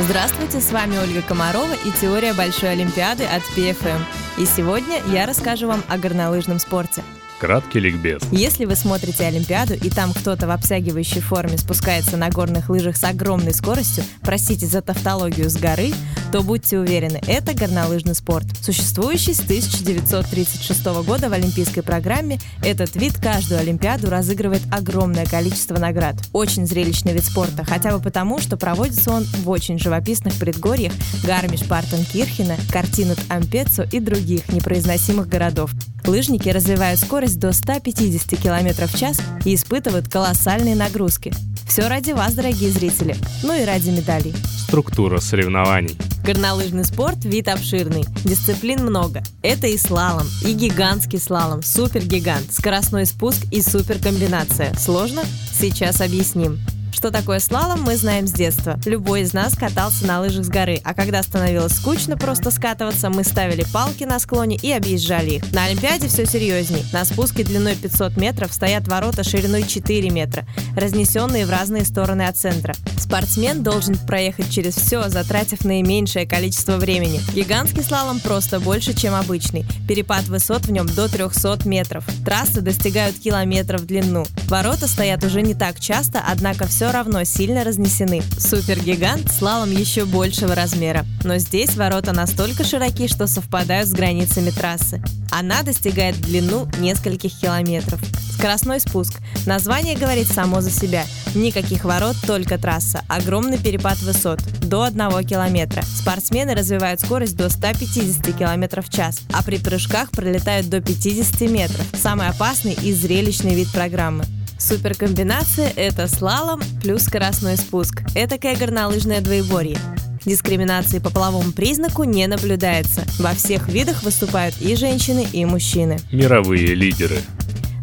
Здравствуйте, с вами Ольга Комарова и теория Большой Олимпиады от PFM. И сегодня я расскажу вам о горнолыжном спорте – Краткий ликбез. Если вы смотрите Олимпиаду, и там кто-то в обтягивающей форме спускается на горных лыжах с огромной скоростью, простите за тавтологию с горы, то будьте уверены, это горнолыжный спорт. Существующий с 1936 года в олимпийской программе, этот вид каждую Олимпиаду разыгрывает огромное количество наград. Очень зрелищный вид спорта, хотя бы потому, что проводится он в очень живописных предгорьях Гармиш-Партенкирхена, Картинут Ампецо и других непроизносимых городов. Лыжники развивают скорость до 150 км в час и испытывают колоссальные нагрузки. Все ради вас, дорогие зрители, ну и ради медалей. Структура соревнований. Горнолыжный спорт – вид обширный. Дисциплин много. Это и слалом, и гигантский слалом, супергигант, скоростной спуск и суперкомбинация. Сложно? Сейчас объясним. Что такое слалом, мы знаем с детства. Любой из нас катался на лыжах с горы, а когда становилось скучно просто скатываться, мы ставили палки на склоне и объезжали их. На Олимпиаде все серьезней. На спуске длиной 500 метров стоят ворота шириной 4 метра, разнесенные в разные стороны от центра. Спортсмен должен проехать через все, затратив наименьшее количество времени. Гигантский слалом просто больше, чем обычный. Перепад высот в нем до 300 метров. Трассы достигают километров в длину. Ворота стоят уже не так часто, однако все равно сильно разнесены. Супергигант слалом еще большего размера, но здесь ворота настолько широки, что совпадают с границами трассы. Она достигает длину нескольких километров. Скоростной спуск. Название говорит само за себя. Никаких ворот, только трасса. Огромный перепад высот. До 1 километра. Спортсмены развивают скорость до 150 км в час, а при прыжках пролетают до 50 метров. Самый опасный и зрелищный вид программы. Суперкомбинация – это слалом плюс скоростной спуск. Этакое горнолыжное двоеборье. Дискриминации по половому признаку не наблюдается. Во всех видах выступают и женщины, и мужчины. Мировые лидеры.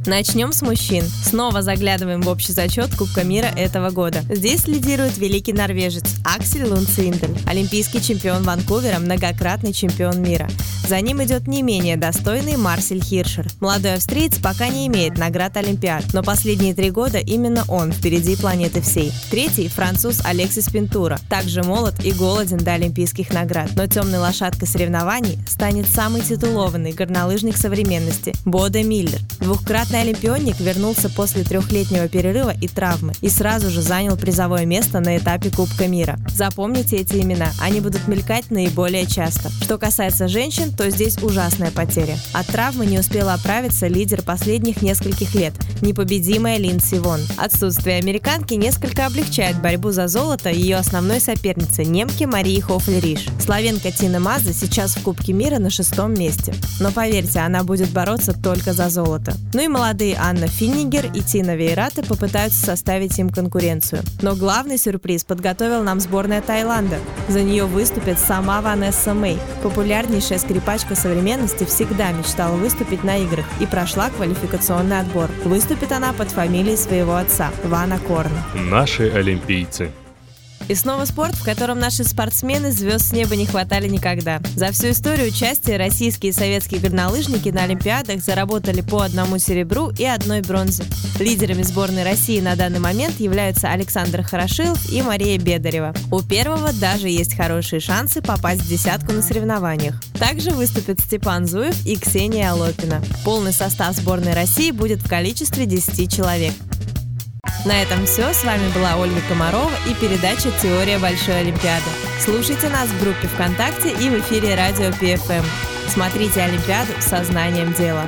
Начнем с мужчин. Снова заглядываем в общий зачет Кубка мира этого года. Здесь лидирует великий норвежец Аксель Лунциндель, олимпийский чемпион Ванкувера, многократный чемпион мира. За ним идет не менее достойный Марсель Хиршер. Молодой австриец пока не имеет наград Олимпиад, но последние три года именно он впереди планеты всей. Третий – француз Алексис Пинтура, также молод и голоден до олимпийских наград. Но темной лошадкой соревнований станет самый титулованный горнолыжник современности – Бода Миллер. Двухкратный олимпионник вернулся после трехлетнего перерыва и травмы и сразу же занял призовое место на этапе Кубка мира. Запомните эти имена, они будут мелькать наиболее часто. Что касается женщин, то здесь ужасная потеря. От травмы не успела оправиться лидер последних нескольких лет, непобедимая Линдси Вон. Отсутствие американки несколько облегчает борьбу за золото ее основной соперницы, немки Марии Хофлериш. Славенка Тина Маза сейчас в Кубке мира на шестом месте. Но поверьте, она будет бороться только за золото. Ну и молодые Анна Финнигер и Тина Вейрата попытаются составить им конкуренцию. Но главный сюрприз подготовил нам сборная Таиланда. За нее выступит сама Ванесса Мэй, популярнейшая скрипачка Пачка современности всегда мечтала выступить на играх и прошла квалификационный отбор. Выступит она под фамилией своего отца – Вана Корн. Наши олимпийцы. И снова спорт, в котором наши спортсмены звезд с неба не хватали никогда. За всю историю участия российские и советские горнолыжники на Олимпиадах заработали по одному серебру и одной бронзе. Лидерами сборной России на данный момент являются Александр Хорошилов и Мария Бедарева. У первого даже есть хорошие шансы попасть в десятку на соревнованиях. Также выступят Степан Зуев и Ксения Алопина. Полный состав сборной России будет в количестве 10 человек. На этом все. С вами была Ольга Комарова и передача «Теория Большой Олимпиады». Слушайте нас в группе ВКонтакте и в эфире радио PFM. Смотрите Олимпиаду сознанием дела.